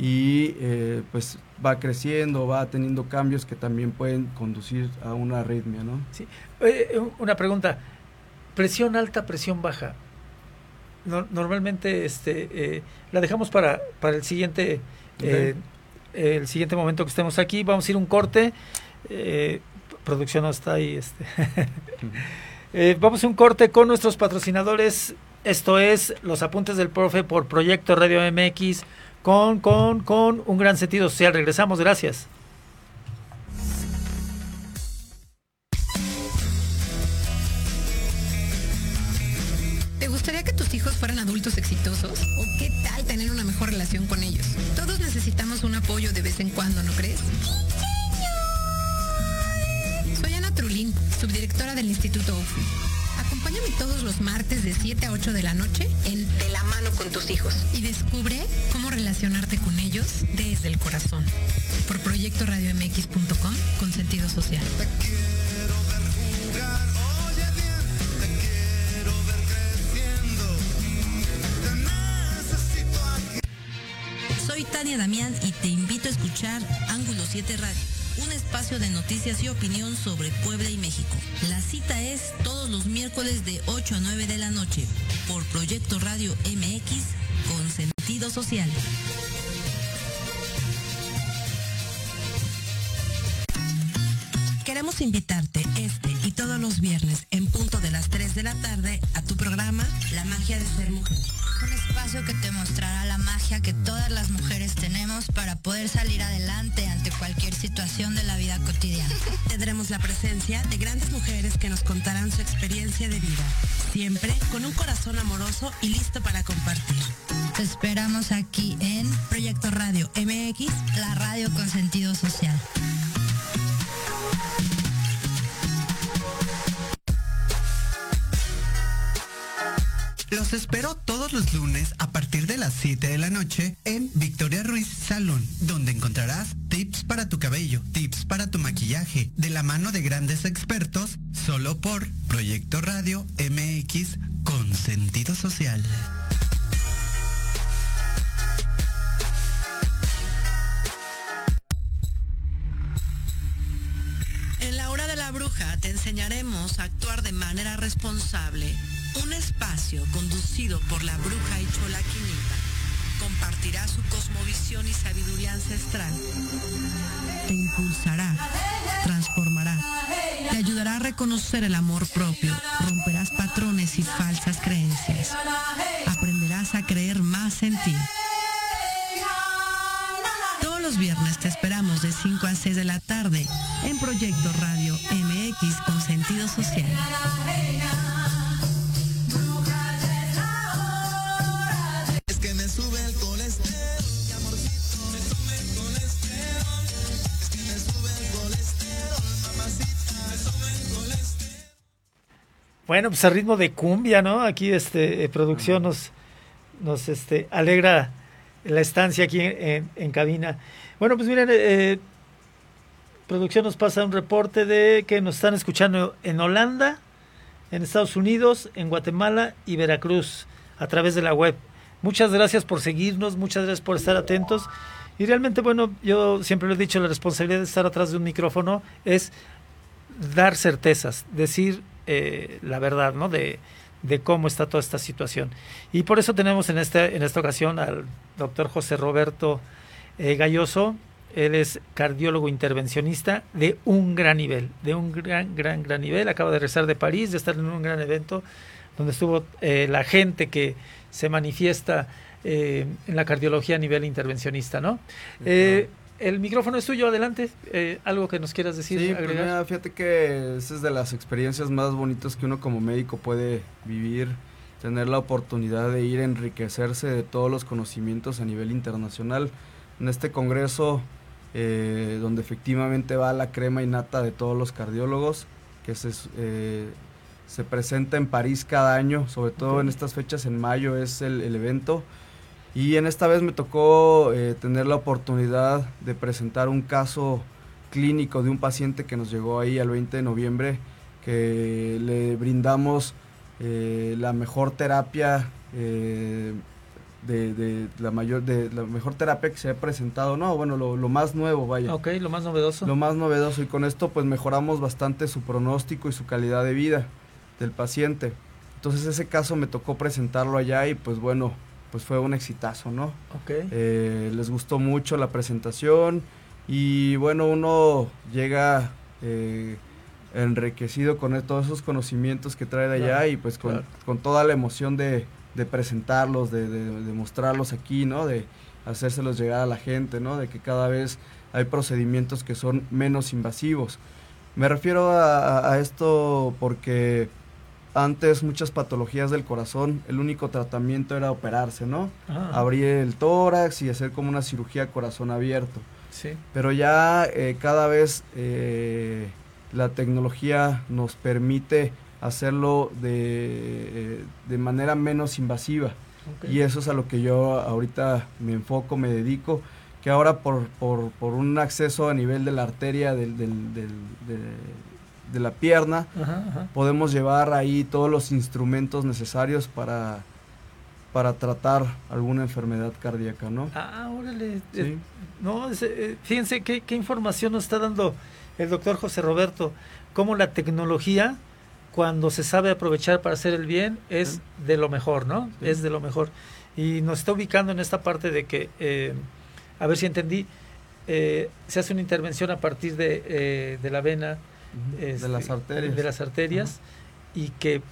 y eh, pues va creciendo, va teniendo cambios que también pueden conducir a una arritmia, ¿no? Sí. Eh, una pregunta, presión alta, presión baja. normalmente este, eh, la dejamos para, para el siguiente el siguiente momento que estemos aquí. Vamos a ir un corte. producción no está ahí. Este. *laughs* Eh, vamos a un corte con nuestros patrocinadores. Esto es Los Apuntes del Profe por Proyecto Radio MX con, con, con un gran sentido social. Regresamos, gracias. ¿Te gustaría que tus hijos fueran adultos exitosos? ¿O qué tal tener una mejor relación con ellos? Todos necesitamos un apoyo de vez en cuando, ¿no crees? Subdirectora del Instituto UFI. Acompáñame todos los martes de 7 a 8 de la noche en De la mano con tus hijos y descubre cómo relacionarte con ellos desde el corazón. Por proyectoradiomx.com con sentido social. Soy Tania Damián y te invito a escuchar Ángulo 7 Radio un espacio de noticias y opinión sobre Puebla y México. La cita es todos los miércoles de 8 a 9 de la noche por Proyecto Radio MX con sentido social. Queremos invitarte este y todos los viernes en punto de las 3 de la tarde a tu programa La magia de ser mujer un espacio que te mostrará la magia que todas las mujeres tenemos para poder salir adelante ante cualquier situación de la vida cotidiana. *laughs* Tendremos la presencia de grandes mujeres que nos contarán su experiencia de vida, siempre con un corazón amoroso y listo para compartir. Te esperamos aquí en Proyecto Radio MX, la radio con sentido social. Espero todos los lunes a partir de las 7 de la noche en Victoria Ruiz Salón, donde encontrarás tips para tu cabello, tips para tu maquillaje, de la mano de grandes expertos, solo por Proyecto Radio MX con sentido social. En la hora de la bruja te enseñaremos a actuar de manera responsable un espacio conducido por la bruja y cholaquinita compartirá su cosmovisión y sabiduría ancestral. Te impulsará, transformará, te ayudará a reconocer el amor propio, romperás patrones y falsas creencias, aprenderás a creer más en ti. Todos los viernes te esperamos de 5 a 6 de la tarde en Proyecto Radio MX con sentido social. Bueno, pues a ritmo de cumbia, ¿no? Aquí este eh, producción nos, nos este, alegra la estancia aquí en, cabina. Bueno, pues miren, eh, producción nos pasa un reporte de que nos están escuchando en Holanda, en Estados Unidos, en Guatemala y Veracruz a través de la web. Muchas gracias por seguirnos, muchas gracias por estar atentos. Y realmente, bueno, yo siempre lo he dicho, la responsabilidad de estar atrás de un micrófono es dar certezas, decir eh, la verdad, ¿no? De, de, cómo está toda esta situación. Y por eso tenemos en, este, en esta ocasión al doctor José Roberto eh, Galloso. Él es cardiólogo intervencionista de un gran nivel, de un gran, gran, gran nivel. Acaba de regresar de París, de estar en un gran evento donde estuvo eh, la gente que se manifiesta eh, en la cardiología a nivel intervencionista, ¿no? Eh, el micrófono es tuyo, adelante. Eh, algo que nos quieras decir. Sí, fíjate que esa es de las experiencias más bonitas que uno como médico puede vivir, tener la oportunidad de ir a enriquecerse de todos los conocimientos a nivel internacional. En este congreso, donde efectivamente va la crema innata de todos los cardiólogos, que se, se presenta en París cada año, sobre todo en estas fechas, en mayo es el, el evento. Y en esta vez me tocó eh, tener la oportunidad de presentar un caso clínico de un paciente que nos llegó ahí al 20 de noviembre, que le brindamos eh, la mejor terapia eh, de, la mayor de la mejor terapia que se ha presentado no bueno lo, lo, más nuevo vaya. Ok lo más novedoso. Lo más novedoso. Y con esto pues mejoramos bastante su pronóstico y su calidad de vida del paciente. Entonces ese caso me tocó presentarlo allá y pues bueno pues fue un exitazo, ¿no? Ok. Eh, les gustó mucho la presentación y bueno, uno llega eh, enriquecido con todos esos conocimientos que trae de allá y pues con, toda la emoción de, presentarlos, de, mostrarlos aquí, ¿no? De hacérselos llegar a la gente, ¿no? De que cada vez hay procedimientos que son menos invasivos. Me refiero a esto porque antes muchas patologías del corazón, el único tratamiento era operarse, ¿no? Ah. Abrir el tórax y hacer como una cirugía corazón abierto. Sí. Pero ya eh, cada vez eh, la tecnología nos permite hacerlo de, eh, de manera menos invasiva. Y eso es a lo que yo ahorita me enfoco, me dedico, que ahora por, por, por un acceso a nivel de la arteria del, del, del de la pierna, podemos llevar ahí todos los instrumentos necesarios para, para tratar alguna enfermedad cardíaca, ¿no? Ah, órale. Eh, no, eh, fíjense qué, información nos está dando el doctor José Roberto, cómo la tecnología, cuando se sabe aprovechar para hacer el bien, es de lo mejor, ¿no? Es de lo mejor. Y nos está ubicando en esta parte de que, eh, a ver si entendí, se hace una intervención a partir de, de la vena, de las arterias, de las arterias y que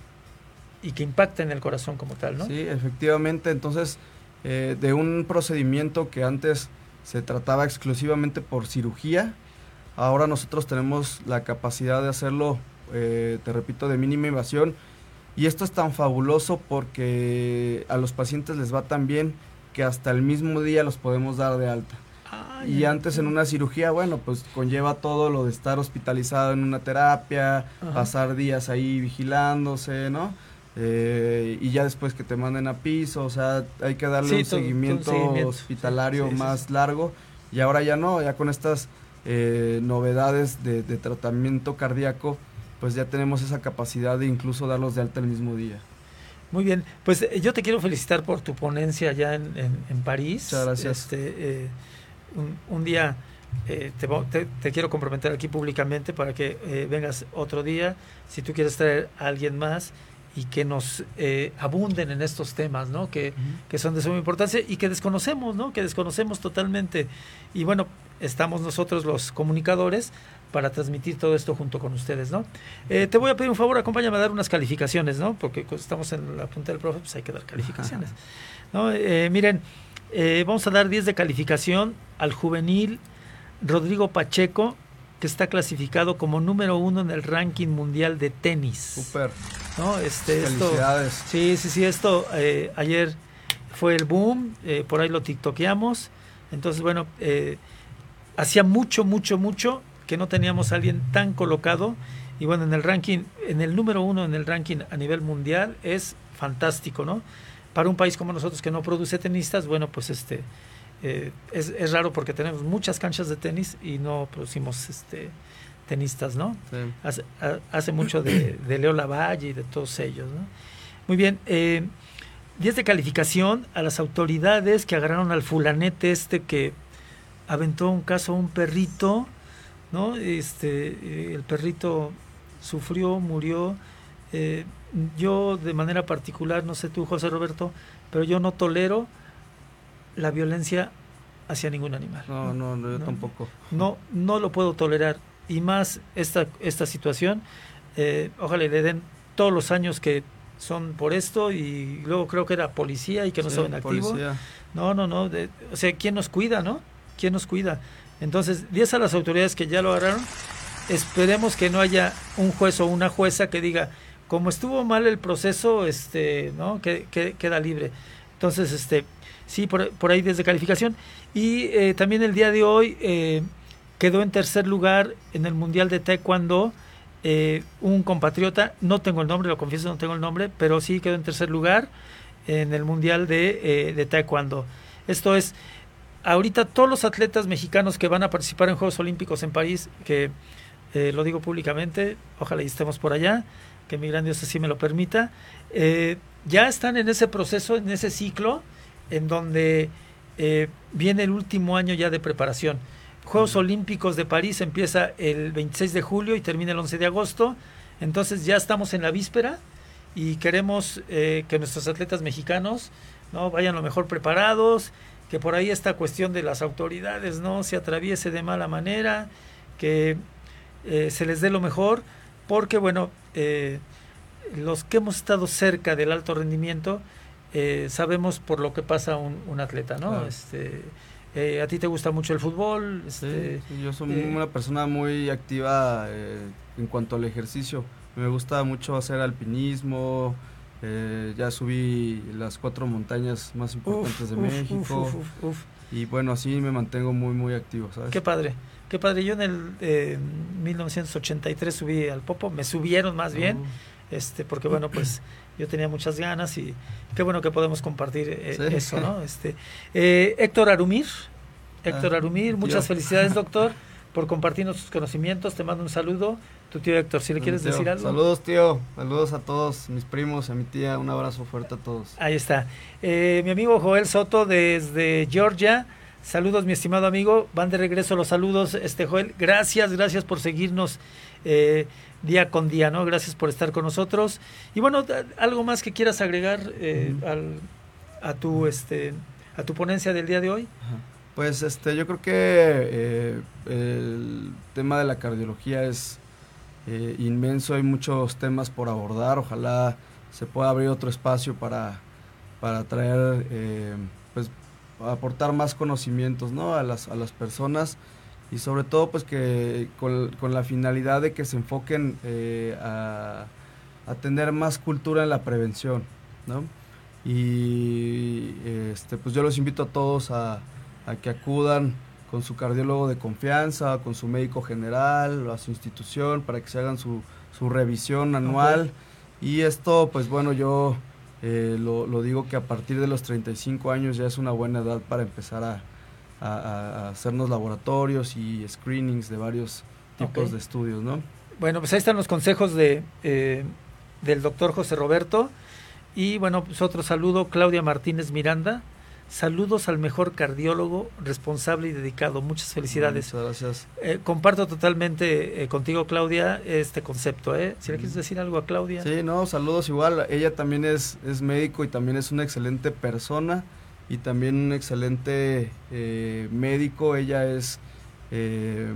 y que impacta en el corazón como tal, ¿no? Sí, efectivamente. Entonces, eh, de un procedimiento que antes se trataba exclusivamente por cirugía, ahora nosotros tenemos la capacidad de hacerlo, eh, te repito, de mínima invasión. Y esto es tan fabuloso porque a los pacientes les va tan bien que hasta el mismo día los podemos dar de alta y antes en una cirugía, bueno, pues conlleva todo lo de estar hospitalizado en una terapia, pasar días ahí vigilándose, ¿no? Eh, y ya después que te manden a piso, o sea, hay que darle un, seguimiento hospitalario más largo. Y ahora ya no, ya con estas eh, novedades de, tratamiento cardíaco, pues ya tenemos esa capacidad de incluso darlos de alta el mismo día. Muy bien, pues eh, yo te quiero felicitar por tu ponencia allá en, en, París. Muchas gracias. Este, un, día eh, te, quiero comprometer aquí públicamente para que eh, vengas otro día, si tú quieres traer a alguien más y que nos eh, abunden en estos temas, ¿no? Que, que, son de suma importancia y que desconocemos, ¿no? Que desconocemos totalmente. Y bueno, estamos nosotros los comunicadores para transmitir todo esto junto con ustedes, ¿no? te voy a pedir un favor, acompáñame a dar unas calificaciones, ¿no? Porque estamos en la punta del profe, pues hay que dar calificaciones. ¿no? miren, eh, vamos a dar 10 de calificación al juvenil Rodrigo Pacheco, que está clasificado como número uno en el ranking mundial de tenis. Super. ¿No? Este, Felicidades. sí, sí, sí, esto eh, ayer fue el boom, eh, por ahí lo tiktokeamos. Entonces, bueno, hacía mucho, mucho, mucho que no teníamos a alguien tan colocado. Y bueno, en el ranking, en el número uno en el ranking a nivel mundial es fantástico, ¿no? Para un país como nosotros que no produce tenistas, bueno, pues este eh, es, es, raro porque tenemos muchas canchas de tenis y no producimos este tenistas, ¿no? Hace, hace, mucho de, de, Leo Lavalle y de todos ellos, ¿no? Muy bien, eh, 10 de calificación a las autoridades que agarraron al fulanete este que aventó un caso a un perrito, ¿no? Este, eh, el perrito sufrió, murió. Eh, yo de manera particular, no sé tú, José Roberto, pero yo no tolero la violencia hacia ningún animal. No, no, yo tampoco. No, no lo puedo tolerar. Y más esta, esta situación, eh, ojalá le den todos los años que son por esto y luego creo que era policía y que no sí, en activo. No, no, no. o sea, ¿quién nos cuida, no? ¿Quién nos cuida? Entonces, 10 a las autoridades que ya lo agarraron. Esperemos que no haya un juez o una jueza que diga, como estuvo mal el proceso, este, ¿no? Que, que queda libre. Entonces, este, sí, por, ahí desde calificación. Y eh, también el día de hoy eh, quedó en tercer lugar en el Mundial de Taekwondo eh, un compatriota, no tengo el nombre, lo confieso, no tengo el nombre, pero sí quedó en tercer lugar en el Mundial de, eh, de Taekwondo. Esto es, ahorita todos los atletas mexicanos que van a participar en Juegos Olímpicos en París, que lo digo públicamente, ojalá y estemos por allá, que mi gran Dios así me lo permita, eh, ya están en ese proceso, en ese ciclo, en donde eh, viene el último año ya de preparación. Juegos Olímpicos de París empieza el 26 de julio y termina el 11 de agosto. Entonces ya estamos en la víspera y queremos eh, que nuestros atletas mexicanos no vayan lo mejor preparados, que por ahí esta cuestión de las autoridades no se atraviese de mala manera, que eh, se les dé lo mejor, porque bueno, eh, los que hemos estado cerca del alto rendimiento eh, sabemos por lo que pasa un, un atleta, ¿no? Claro. Este, eh, a ti te gusta mucho el fútbol. Este, Sí, sí, yo soy eh, una persona muy activa eh, en cuanto al ejercicio. Me gusta mucho hacer alpinismo. eh, ya subí las cuatro montañas más importantes de uf, México. uf. Y bueno, así me mantengo muy, muy activo, ¿sabes? Qué padre, qué padre. Yo en el eh, 1983 subí al Popo, me subieron más bien, Oh. este, porque bueno, pues *clears throat* yo tenía muchas ganas y qué bueno que podemos compartir eh, Sí. eso, ¿no? *laughs* Este, eh, Héctor Arumir, Héctor Ah, Arumir, mi muchas felicidades, *laughs* doctor, por compartirnos sus conocimientos. Te mando un saludo. Tu tío Héctor, si le quieres Tío, decir algo. Saludos, tío. Saludos a todos mis primos, a mi tía. Un abrazo fuerte a todos. Ahí está. Eh, mi amigo Joel Soto desde Georgia. Saludos, mi estimado amigo. Van de regreso los saludos, este Joel. Gracias, gracias por seguirnos eh, día con día, ¿no? Gracias por estar con nosotros. Y bueno, algo más que quieras agregar eh, al, a tu este a tu ponencia del día de hoy. Pues este, yo creo que eh, el tema de la cardiología es inmenso, hay muchos temas por abordar, ojalá se pueda abrir otro espacio para, para traer, pues aportar más conocimientos ¿no? a, las, a las personas y sobre todo pues que con, con la finalidad de que se enfoquen eh, a, a tener más cultura en la prevención, ¿no? Y este, pues yo los invito a todos a, a que acudan con su cardiólogo de confianza, con su médico general, o a su institución, para que se hagan su, su revisión anual. Y esto, pues bueno, yo eh, lo, lo digo que a partir de los 35 años ya es una buena edad para empezar a, a- a- a hacernos laboratorios y screenings de varios tipos de estudios, ¿no? Bueno, pues ahí están los consejos de eh, del doctor José Roberto. Y bueno, pues otro saludo, Claudia Martínez Miranda. Saludos al mejor cardiólogo responsable y dedicado. Muchas felicidades. Muchas gracias. Eh, comparto totalmente eh, contigo, Claudia, este concepto. ¿eh? Si le quieres decir algo a Claudia. Sí, no, saludos igual. Ella también es, es médico y también es una excelente persona y también un excelente eh, médico. Ella es, eh,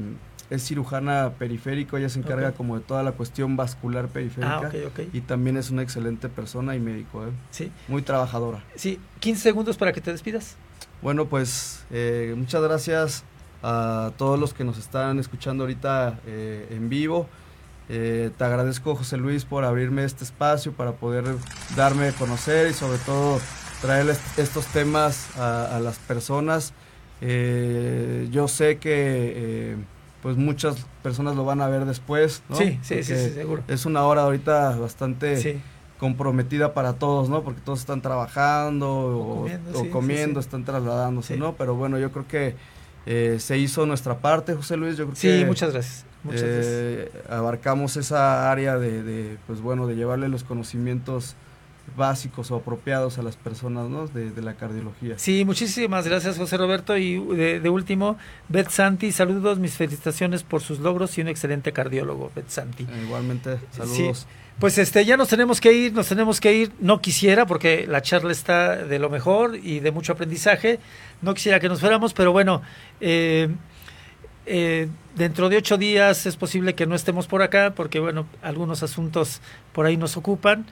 es cirujana periférico, ella se encarga como de toda la cuestión vascular ah, periférica ok, ok. y también es una excelente persona y médico, ¿eh? Sí, muy trabajadora. sí, 15 segundos para que te despidas. Bueno, pues eh, muchas gracias a todos los que nos están escuchando ahorita eh, en vivo. Te agradezco, José Luis, por abrirme este espacio para poder darme a conocer y sobre todo traerles estos temas a, a las personas. Yo sé que pues muchas personas lo van a ver después, ¿no? Sí, sí, sí, sí, seguro. Es una hora ahorita bastante Sí, comprometida para todos, ¿no? Porque todos están trabajando o comiendo, están trasladándose, ¿no? Pero bueno, yo creo que eh, se hizo nuestra parte, José Luis. Yo creo sí, muchas gracias. Muchas eh, Abarcamos esa área de, de, pues bueno, de llevarle los conocimientos básicos o apropiados a las personas ¿no? de, la cardiología. Sí, muchísimas gracias José Roberto. Y de, último, Beth Santi, saludos, mis felicitaciones por sus logros y un excelente cardiólogo, Beth Santi. Eh, igualmente, saludos. Pues este, ya nos tenemos que ir, nos tenemos que ir. No quisiera, porque la charla está de lo mejor y de mucho aprendizaje. No quisiera que nos fuéramos, pero bueno, eh, eh, dentro de ocho días es posible que no estemos por acá, porque bueno, algunos asuntos por ahí nos ocupan.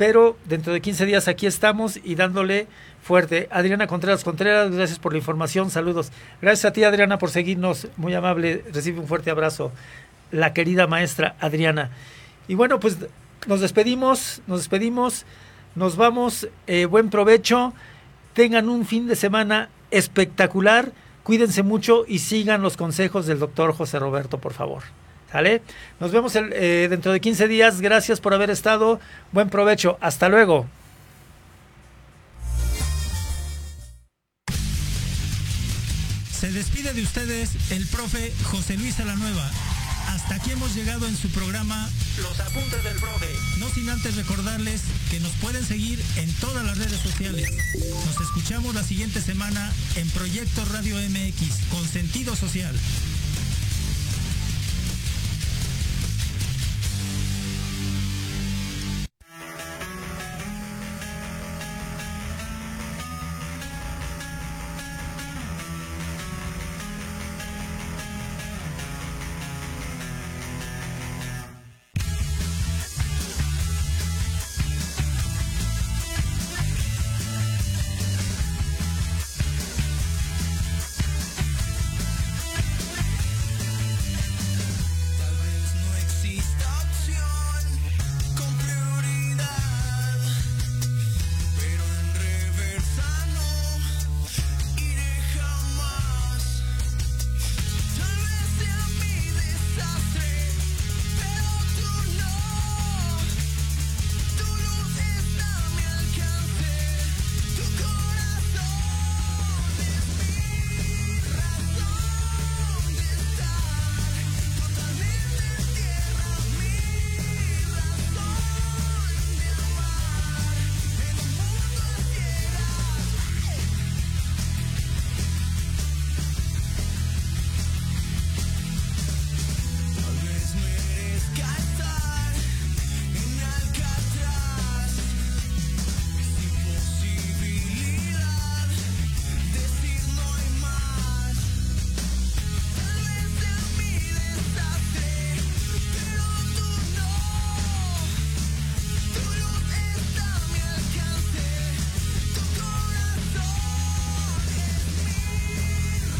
Pero dentro de 15 días aquí estamos y dándole fuerte. Adriana Contreras Contreras, gracias por la información, saludos. Gracias a ti Adriana por seguirnos, muy amable, recibe un fuerte abrazo. La querida maestra Adriana. Y bueno, pues nos despedimos, nos despedimos, nos vamos, eh, buen provecho, tengan un fin de semana espectacular, cuídense mucho y sigan los consejos del doctor José Roberto, por favor. ¿Sale? Nos vemos eh, dentro de 15 días, gracias por haber estado, buen provecho, hasta luego. Se despide de ustedes el profe José Luis Alanueva hasta aquí hemos llegado en su programa Los Apuntes del Profe. No sin antes recordarles que nos pueden seguir en todas las redes sociales. Nos escuchamos la siguiente semana en Proyecto Radio MX con sentido social.